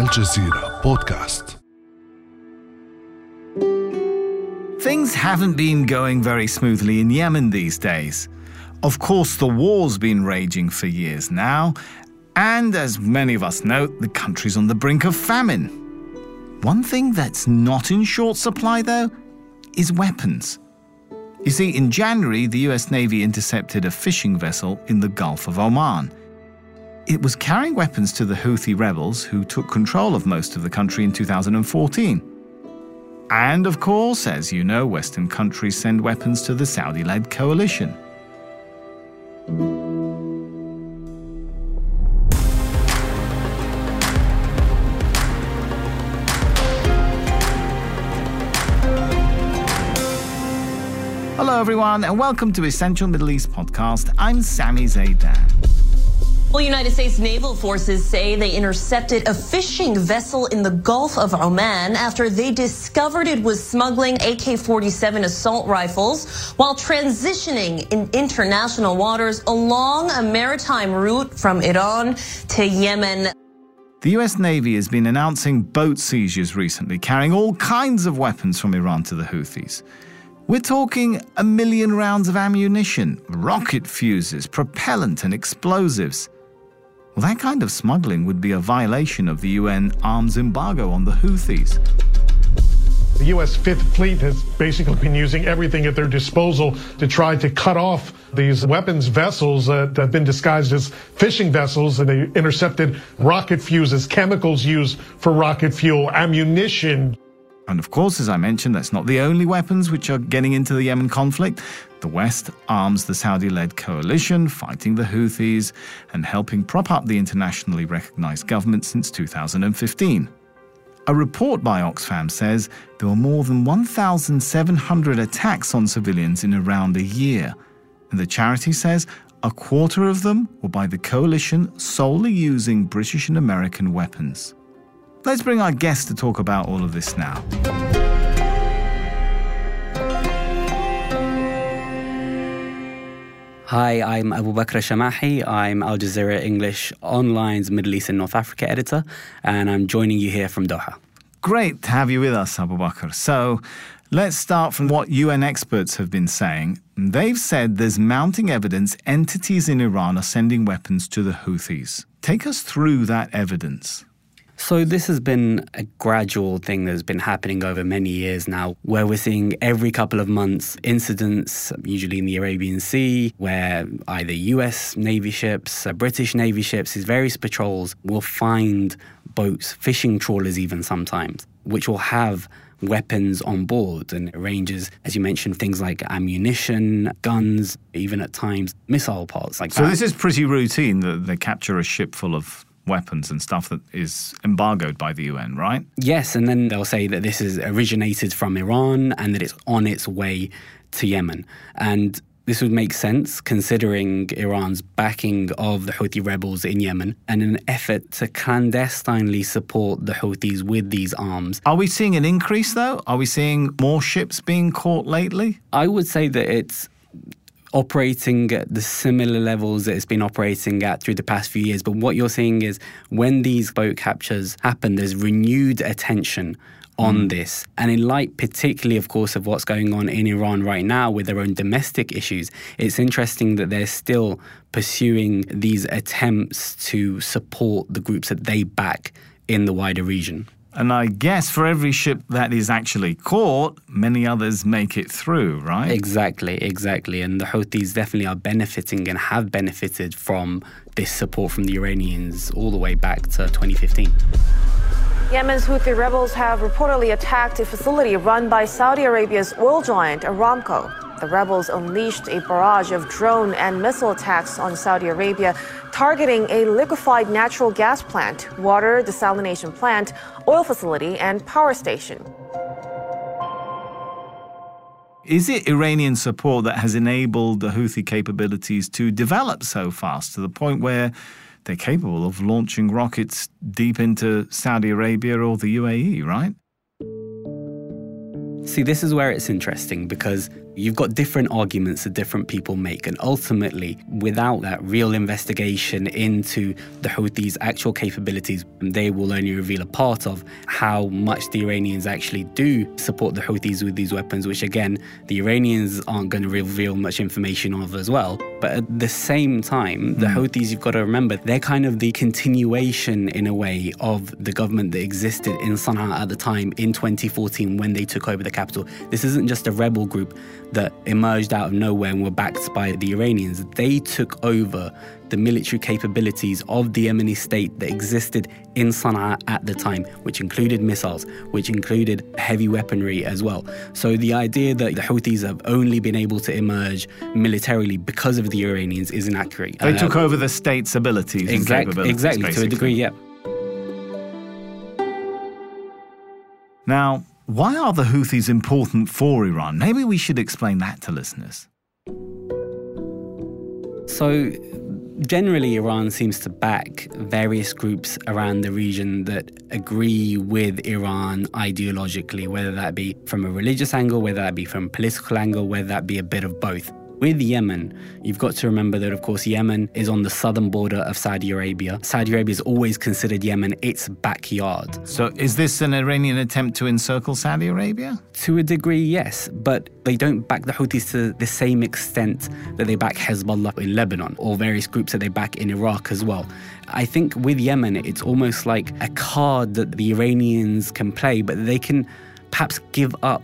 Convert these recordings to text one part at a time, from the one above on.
الجزيرة بودكاست Things haven't been going very smoothly in Yemen these days. Of course, the war's been raging for years now, and as many of us know, the country's on the brink of famine. One thing that's not in short supply, though, is weapons. You see, in January, the US Navy intercepted a fishing vessel in the Gulf of Oman. It was carrying weapons to the Houthi rebels who took control of most of the country in 2014. And of course, as you know, Western countries send weapons to the Saudi led coalition. Hello, everyone, and welcome to Essential Middle East Podcast. I'm Sami Zeidan. Well, United States naval forces say they intercepted a fishing vessel in the Gulf of Oman after they discovered it was smuggling AK-47 assault rifles while transitioning in international waters along a maritime route from Iran to Yemen. The US Navy has been announcing boat seizures recently, carrying all kinds of weapons from Iran to the Houthis. We're talking a million rounds of ammunition, rocket fuses, propellant, and explosives. That kind of smuggling would be a violation of the UN arms embargo on the Houthis. The U.S. Fifth Fleet has basically been using everything at their disposal to try to cut off these weapons vessels that have been disguised as fishing vessels, and they intercepted rocket fuses, chemicals used for rocket fuel, ammunition. And of course, as I mentioned, that's not the only weapons which are getting into the Yemen conflict. The West arms the Saudi led coalition fighting the Houthis and helping prop up the internationally recognized government since 2015. A report by Oxfam says there were more than 1,700 attacks on civilians in around a year. And the charity says a quarter of them were by the coalition solely using British and American weapons. Let's bring our guest to talk about all of this now. Hi, I'm Abu Bakr Shamahi. I'm Al Jazeera English Online's Middle East and North Africa editor, and I'm joining you here from Doha. Great to have you with us, Abu Bakr. So, let's start from what UN experts have been saying. They've said there's mounting evidence entities in Iran are sending weapons to the Houthis. Take us through that evidence. So, this has been a gradual thing that's been happening over many years now, where we're seeing every couple of months incidents, usually in the Arabian Sea, where either US Navy ships, uh, British Navy ships, these various patrols will find boats, fishing trawlers, even sometimes, which will have weapons on board and it ranges, as you mentioned, things like ammunition, guns, even at times missile pods like so that. this is pretty routine that they capture a ship full of weapons and stuff that is embargoed by the UN, right? Yes, and then they'll say that this is originated from Iran and that it's on its way to Yemen. And this would make sense considering Iran's backing of the Houthi rebels in Yemen and an effort to clandestinely support the Houthis with these arms. Are we seeing an increase though? Are we seeing more ships being caught lately? I would say that it's operating at the similar levels that it's been operating at through the past few years. But what you're seeing is when these boat captures happen, there's renewed attention on mm. this. And in light, particularly, of course, of what's going on in Iran right now with their own domestic issues, it's interesting that they're still pursuing these attempts to support the groups that they back in the wider region. And I guess for every ship that is actually caught, many others make it through, right? Exactly, exactly. And the Houthis definitely are benefiting and have benefited from this support from the Iranians all the way back to 2015. Yemen's Houthi rebels have reportedly attacked a facility run by Saudi Arabia's oil giant Aramco. The rebels unleashed a barrage of drone and missile attacks on Saudi Arabia, targeting a liquefied natural gas plant, water desalination plant, oil facility, and power station. Is it Iranian support that has enabled the Houthi capabilities to develop so fast to the point where they're capable of launching rockets deep into Saudi Arabia or the UAE, right? See, this is where it's interesting because You've got different arguments that different people make, and ultimately, without that real investigation into the Houthis' actual capabilities, they will only reveal a part of how much the Iranians actually do support the Houthis with these weapons, which again, the Iranians aren't going to reveal much information of as well. But at the same time, the mm. Houthis, you've got to remember, they're kind of the continuation, in a way, of the government that existed in Sana'a at the time in 2014 when they took over the capital. This isn't just a rebel group that emerged out of nowhere and were backed by the Iranians. They took over the military capabilities of the Yemeni state that existed in Sana'a at the time, which included missiles, which included heavy weaponry as well. So the idea that the Houthis have only been able to emerge militarily because of the Iranians is inaccurate. They uh, took over the state's abilities exact. Exactly, basically. to a degree, yeah. Now, why are the Houthis important for Iran? Maybe we should explain that to listeners. So, generally, Iran seems to back various groups around the region that agree with Iran ideologically, whether that be from a religious angle, whether that be from a political angle, whether that be a bit of both. With Yemen, you've got to remember that, of course, Yemen is on the southern border of Saudi Arabia. Saudi Arabia has always considered Yemen its backyard. So, is this an Iranian attempt to encircle Saudi Arabia? To a degree, yes, but they don't back the Houthis to the same extent that they back Hezbollah in Lebanon or various groups that they back in Iraq as well. I think with Yemen, it's almost like a card that the Iranians can play, but they can perhaps give up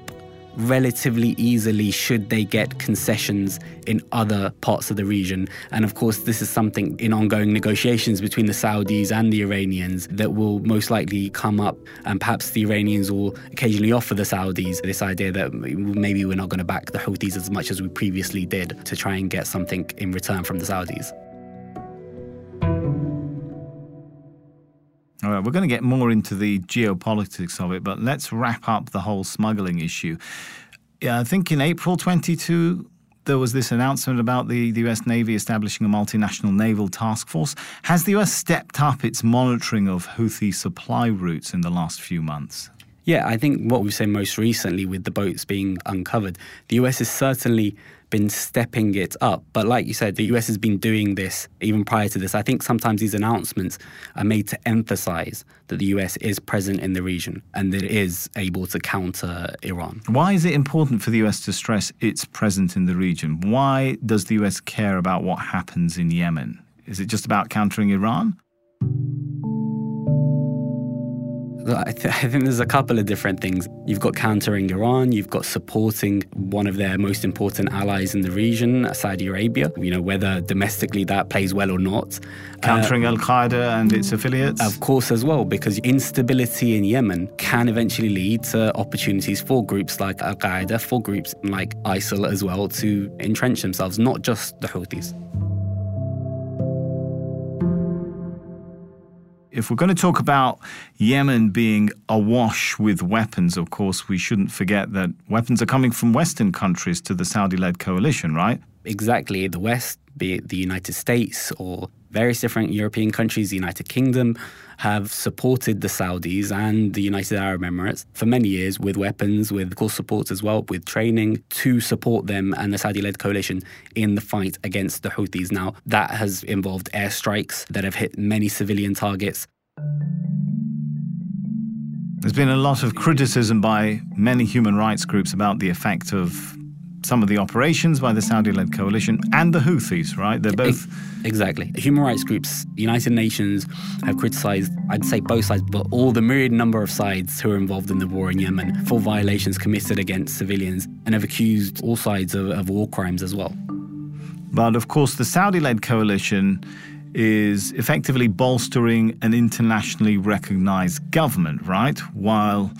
relatively easily should they get concessions in other parts of the region. And of course, this is something in ongoing negotiations between the Saudis and the Iranians that will most likely come up. And perhaps the Iranians will occasionally offer the Saudis this idea that maybe we're not going to back the Houthis as much as we previously did to try and get something in return from the Saudis. All right, we're going to get more into the geopolitics of it, but let's wrap up the whole smuggling issue. Yeah, I think in April 22, there was this announcement about the, the US Navy establishing a multinational naval task force. Has the US stepped up its monitoring of Houthi supply routes in the last few months? Yeah, I think what we've seen most recently with the boats being uncovered, the US is certainly been stepping it up. But like you said, the US has been doing this even prior to this. I think sometimes these announcements are made to emphasize that the US is present in the region and that it is able to counter Iran. Why is it important for the US to stress it's present in the region? Why does the US care about what happens in Yemen? Is it just about countering Iran? I, th- I, think there's a couple of different things. You've got countering Iran, you've got supporting one of their most important allies in the region, Saudi Arabia, you know, whether domestically that plays well or not. Countering uh, Al Qaeda and its affiliates? Of course, as well, because instability in Yemen can eventually lead to opportunities for groups like Al Qaeda, for groups like ISIL as well, to entrench themselves, not just the Houthis. If we're going to talk about Yemen being awash with weapons, of course, we shouldn't forget that weapons are coming from Western countries to the Saudi led coalition, right? Exactly. The West, be it the United States or various different European countries, the United Kingdom, have supported the Saudis and the United Arab Emirates for many years with weapons, with course support as well, with training to support them and the Saudi led coalition in the fight against the Houthis. Now, that has involved airstrikes that have hit many civilian targets. There's been a lot of criticism by many human rights groups about the effect of some of the operations by the Saudi led coalition and the Houthis, right? They're both. Exactly. Human rights groups, the United Nations, have criticized, I'd say both sides, but all the myriad number of sides who are involved in the war in Yemen for violations committed against civilians and have accused all sides of, of war crimes as well. But of course, the Saudi led coalition is effectively bolstering an internationally recognized government, right? While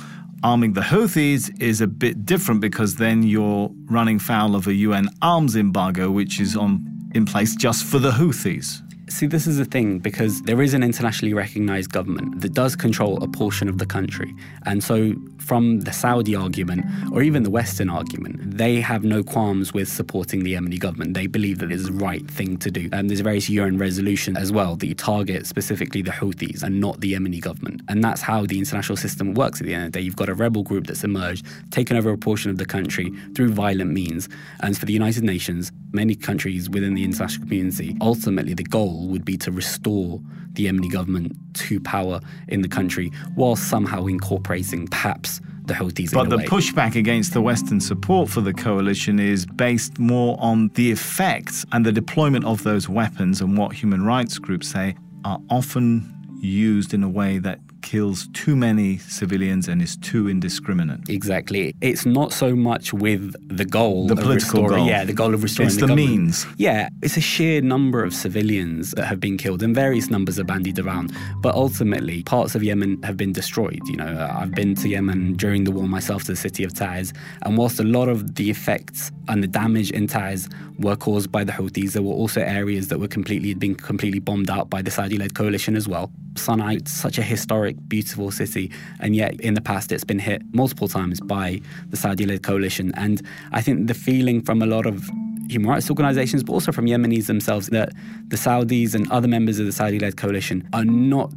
arming the Houthis is a bit different because then you're running foul of a UN arms embargo, which is on in place just for the Houthis. See, this is the thing because there is an internationally recognized government that does control a portion of the country. And so, from the Saudi argument or even the Western argument, they have no qualms with supporting the Yemeni government. They believe that it is the right thing to do. And there's various UN resolutions as well that target specifically the Houthis and not the Yemeni government. And that's how the international system works at the end of the day. You've got a rebel group that's emerged, taken over a portion of the country through violent means. And for the United Nations, many countries within the international community, ultimately the goal would be to restore the Yemeni government to power in the country while somehow incorporating perhaps the Houthis. But the way. pushback against the Western support for the coalition is based more on the effects and the deployment of those weapons and what human rights groups say are often used in a way that kills too many civilians and is too indiscriminate. Exactly. It's not so much with the goal The of political restoring, goal. Yeah, the goal of restoring It's the, the means. Yeah, it's a sheer number of civilians that have been killed, and various numbers are bandied around. But ultimately, parts of Yemen have been destroyed. You know, uh, I've been to Yemen during the war myself to the city of Taiz, and whilst a lot of the effects and the damage in Taiz were caused by the Houthis, there were also areas that were completely been completely bombed out by the Saudi-led coalition as well. Sana'a, such a historic, beautiful city, and yet in the past it's been hit multiple times by the Saudi-led coalition. And I think the feeling from a lot of human rights organizations, but also from Yemenis themselves, that the Saudis and other members of the Saudi-led coalition are not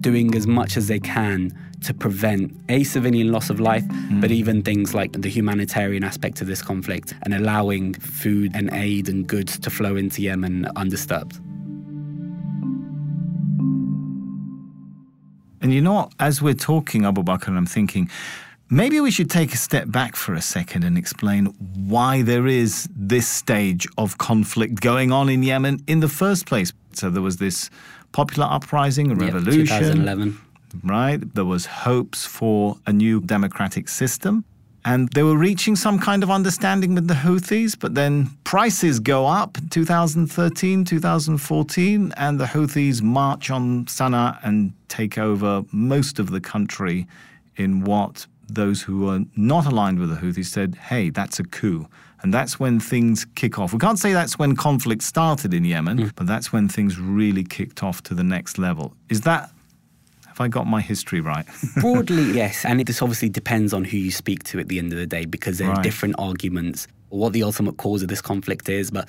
doing as much as they can to prevent a civilian loss of life, mm. but even things like the humanitarian aspect of this conflict and allowing food and aid and goods to flow into Yemen undisturbed. And you know what? As we're talking, Abu Bakr, I'm thinking maybe we should take a step back for a second and explain why there is this stage of conflict going on in Yemen in the first place. So there was this popular uprising, a Yep, revolution. 2011. right? There was hopes for a new democratic system. And they were reaching some kind of understanding with the Houthis, but then prices go up in 2013, 2014, and the Houthis march on Sana'a and take over most of the country in what those who were not aligned with the Houthis said, hey, that's a coup. And that's when things kick off. We can't say that's when conflict started in Yemen, hmm. but that's when things really kicked off to the next level. Is that, I got my history right? Broadly, yes. And it, just obviously depends on who you speak to at the end of the day because there are Right. different arguments or what the ultimate cause of this conflict is. But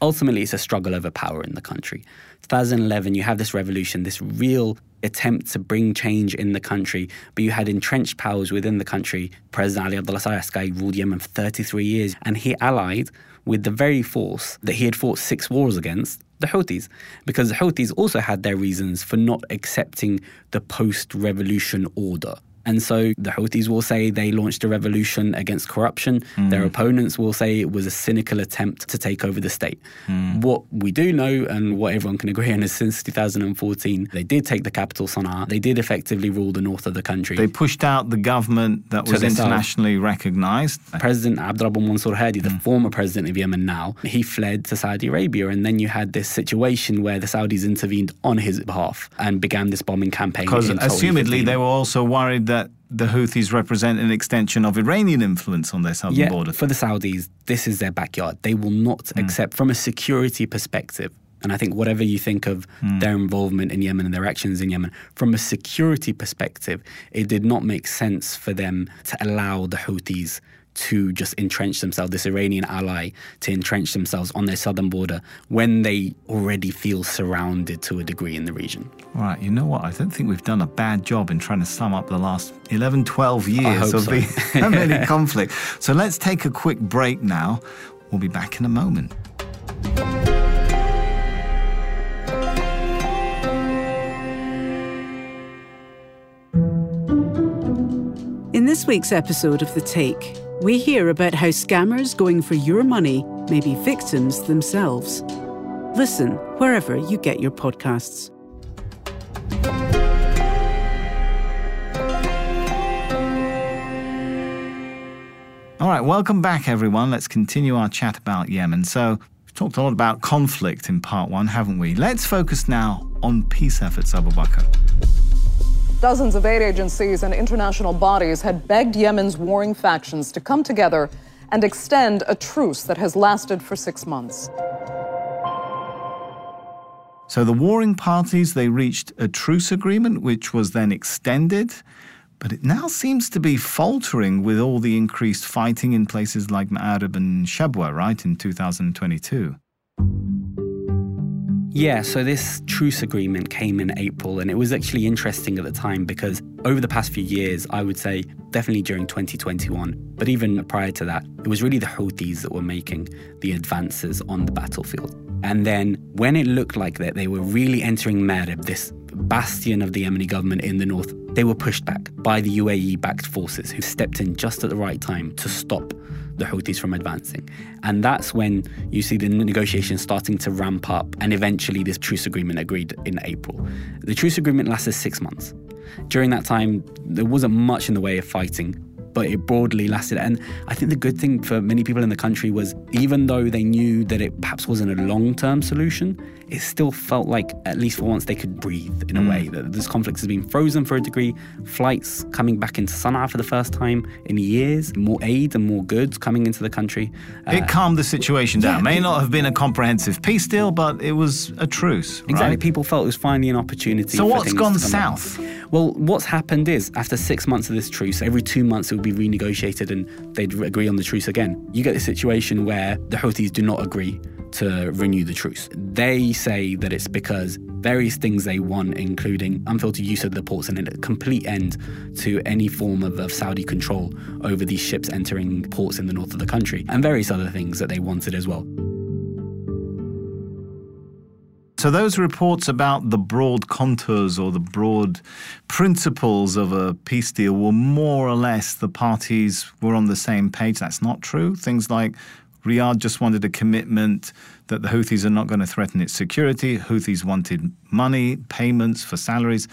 ultimately, it's a struggle over power in the country. 2011, you have this revolution, this real attempt to bring change in the country, but you had entrenched powers within the country. President Ali Abdullah Saleh ruled Yemen for 33 years, and he allied with the very force that he had fought six wars against, the Houthis, because the Houthis also had their reasons for not accepting the post revolution order. And so the Houthis will say they launched a revolution against corruption. Their hmm. opponents will say it was a cynical attempt to take over the state. Hmm. What we do know and what everyone can agree on is since 2014, they did take the capital, Sana'a. They did effectively rule the north of the country. they pushed out the government that was south. internationally recognized. President Abdrabbuh Mansour Hadi, the hmm. former president of Yemen now, he fled to Saudi Arabia. And then you had this situation where the Saudis intervened on his behalf and began this bombing campaign. Because assumedly they were also worried that the Houthis represent an extension of Iranian influence on their southern yeah, border. For the Saudis, this is their backyard. They will not hmm. accept, from a security perspective, and I think whatever you think of hmm. their involvement in Yemen and their actions in Yemen, from a security perspective, it did not make sense for them to allow the Houthis to just entrench themselves, this Iranian ally, to entrench themselves on their southern border when they already feel surrounded to a degree in the region. Right, you know what? I don't think we've done a bad job in trying to sum up the last 11, 12 years of so. the Yemeni conflict. So let's take a quick break now. We'll be back in a moment. In this week's episode of The Take, we hear about how scammers going for your money may be victims themselves. Listen wherever you get your podcasts. All right, welcome back, everyone. Let's continue our chat about Yemen. So, we've talked a lot about conflict in part one, haven't we? Let's focus now on peace efforts, Abu Bakr. Dozens of aid agencies and international bodies had begged Yemen's warring factions to come together and extend a truce that has lasted for six months. So the warring parties, they reached a truce agreement, which was then extended. But it now seems to be faltering with all the increased fighting in places like Ma'arib and Shabwa, right, in 2022. Yeah, so this truce agreement came in April, and it was actually interesting at the time because over the past few years, I would say definitely during 2021, but even prior to that, it was really the Houthis that were making the advances on the battlefield. And then when it looked like that they were really entering Marib, this bastion of the Yemeni government in the north, they were pushed back by the UAE backed forces who stepped in just at the right time to stop the Houthis from advancing. And that's when you see the negotiations starting to ramp up, and eventually this truce agreement agreed in April. The truce agreement lasted six months. During that time, there wasn't much in the way of fighting, but it broadly lasted. And I think the good thing for many people in the country was even though they knew that it perhaps wasn't a long term solution, it still felt like, at least for once, they could breathe in a mm. way. That this conflict has been frozen for a degree. Flights coming back into Sana'a for the first time in years, more aid and more goods coming into the country. Uh, it calmed the situation down. Yeah, May not have been a comprehensive peace deal, but it was a truce. Exactly. Right? People felt it was finally an opportunity. So, what's gone south? Well, what's happened is after six months of this truce, every two months it would be renegotiated and they'd agree on the truce again. You get the situation where the Houthis do not agree to renew the truce. They say that it's because various things they want, including unfiltered use of the ports and a complete end to any form of, of, Saudi control over these ships entering ports in the north of the country, and various other things that they wanted as well. So, those reports about the broad contours or the broad principles of a peace deal were more or less the parties were on the same page. That's not true. Things like Riyadh just wanted a commitment that the Houthis are not going to threaten its security. Houthis wanted money, payments for salaries.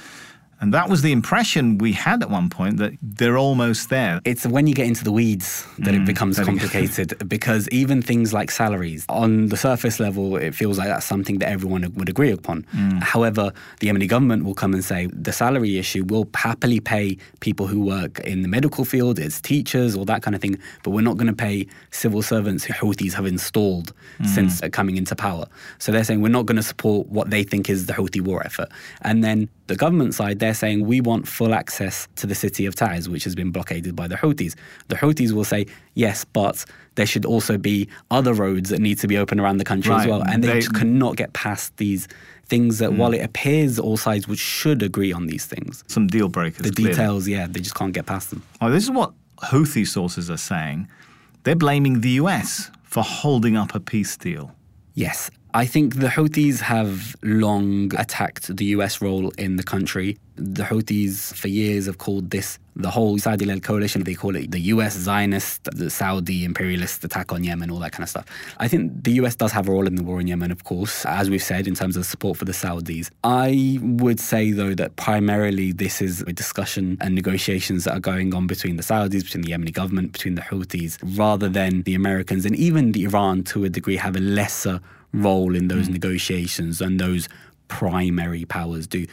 And that was the impression we had at one point that they're almost there. It's when you get into the weeds that mm, it becomes complicated because even things like salaries, on the surface level, it feels like that's something that everyone would agree upon. Mm. However, the Yemeni government will come and say the salary issue will happily pay people who work in the medical field, as teachers, or that kind of thing, but we're not going to pay civil servants who Houthis have installed mm. since coming into power. So they're saying we're not going to support what they think is the Houthi war effort. And then the government side, they're saying we want full access to the city of Taiz, which has been blockaded by the Houthis. The Houthis will say, yes, but there should also be other roads that need to be open around the country right. as well. And they, they cannot get past these things that, mm. while it appears all sides would should agree on these things, some deal breakers. The clearly. details, yeah, they just can't get past them. Oh, this is what Houthi sources are saying. They're blaming the US for holding up a peace deal. Yes, I think the Houthis have long attacked the US role in the country. The Houthis, for years, have called this the whole Saudi led coalition. They call it the US Zionist, the Saudi imperialist attack on Yemen, all that kind of stuff. I think the US does have a role in the war in Yemen, of course, as we've said, in terms of support for the Saudis. I would say, though, that primarily this is a discussion and negotiations that are going on between the Saudis, between the Yemeni government, between the Houthis, rather than the Americans and even the Iran to a degree have a lesser role in those mm. negotiations and those primary powers do.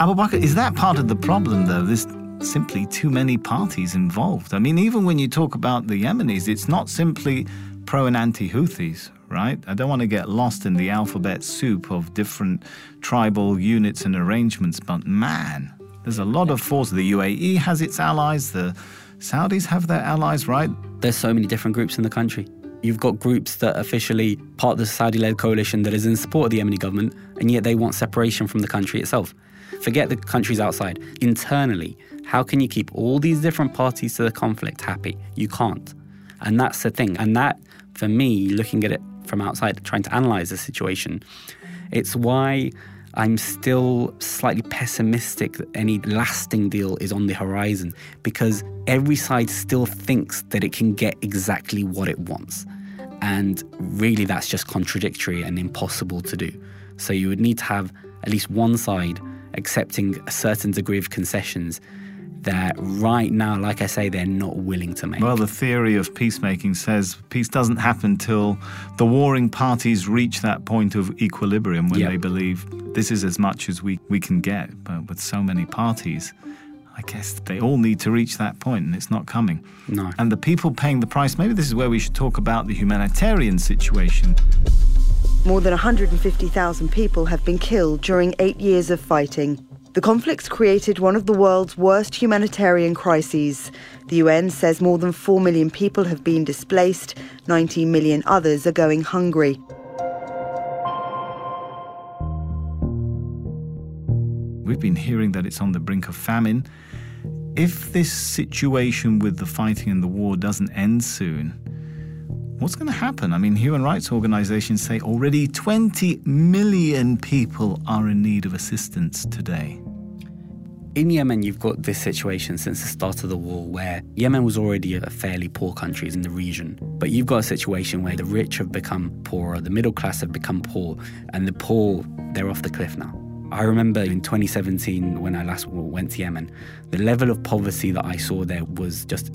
Abu Bakr, is that part of the problem, though? There's simply too many parties involved. I mean, even when you talk about the Yemenis, it's not simply pro and anti Houthis, right? I don't want to get lost in the alphabet soup of different tribal units and arrangements, but man, there's a lot of force. The UAE has its allies, the Saudis have their allies, right? There's so many different groups in the country. You've got groups that officially part of the Saudi led coalition that is in support of the Yemeni government, and yet they want separation from the country itself. Forget the countries outside. Internally, how can you keep all these different parties to the conflict happy? You can't. And that's the thing. And that, for me, looking at it from outside, trying to analyze the situation, it's why I'm still slightly pessimistic that any lasting deal is on the horizon because every side still thinks that it can get exactly what it wants. And really, that's just contradictory and impossible to do. So, you would need to have at least one side accepting a certain degree of concessions that right now, like I say, they're not willing to make. Well, the theory of peacemaking says peace doesn't happen till the warring parties reach that point of equilibrium when yep. they believe this is as much as we, we can get. But with so many parties, I guess they all need to reach that point and it's not coming. No. And the people paying the price, maybe this is where we should talk about the humanitarian situation. More than 150,000 people have been killed during eight years of fighting. The conflict's created one of the world's worst humanitarian crises. The UN says more than 4 million people have been displaced, 19 million others are going hungry. We've been hearing that it's on the brink of famine. If this situation with the fighting and the war doesn't end soon, what's going to happen? I mean, human rights organizations say already 20 million people are in need of assistance today. In Yemen, you've got this situation since the start of the war where Yemen was already a fairly poor country in the region. But you've got a situation where the rich have become poorer, the middle class have become poor, and the poor, they're off the cliff now. I remember in 2017 when I last went to Yemen, the level of poverty that I saw there was just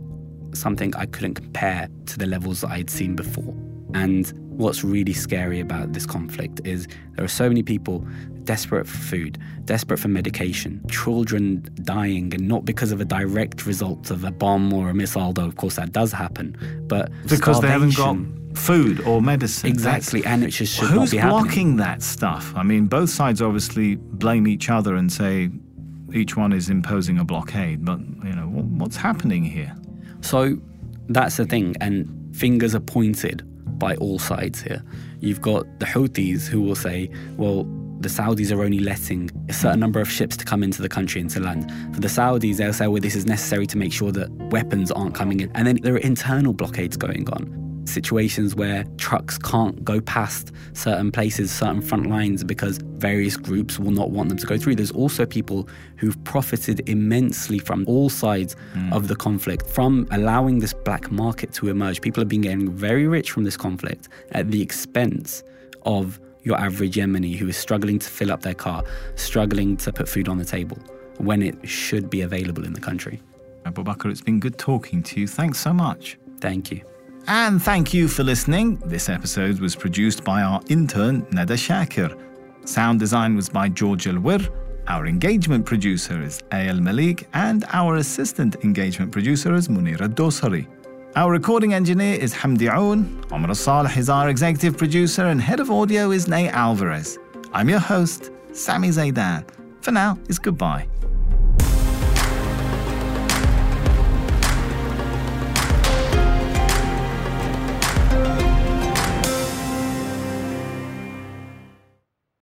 something I couldn't compare to the levels that I'd seen before. And what's really scary about this conflict is there are so many people desperate for food, desperate for medication, children dying, and not because of a direct result of a bomb or a missile, though of course that does happen, but because they haven't got food or medicine. Exactly, That's, and it just should who's not be happening. blocking that stuff? I mean, both sides obviously blame each other and say each one is imposing a blockade, but you know what's happening here? So that's the thing, and fingers are pointed by all sides here. You've got the Houthis who will say, well, the Saudis are only letting a certain number of ships to come into the country into land. For the Saudis, they'll say, well, this is necessary to make sure that weapons aren't coming in. And then there are internal blockades going on. Situations where trucks can't go past certain places, certain front lines, because various groups will not want them to go through. There's also people who've profited immensely from all sides hmm. of the conflict, from allowing this black market to emerge. People have been getting very rich from this conflict at the expense of your average Yemeni who is struggling to fill up their car, struggling to put food on the table when it should be available in the country. Abu Bakr, it's been good talking to you. Thanks so much. Thank you. And thank you for listening. This episode was produced by our intern, Nada Shakir. Sound design was by George Alwer. Our engagement producer is Aya Elmileik, and our assistant engagement producer is Munera Dosari. Our recording engineer is Hamdi Aoun. Omar Saleh is our executive producer, and head of audio is Ney Alvarez. I'm your host, Sami Zeidan. For now, it's goodbye.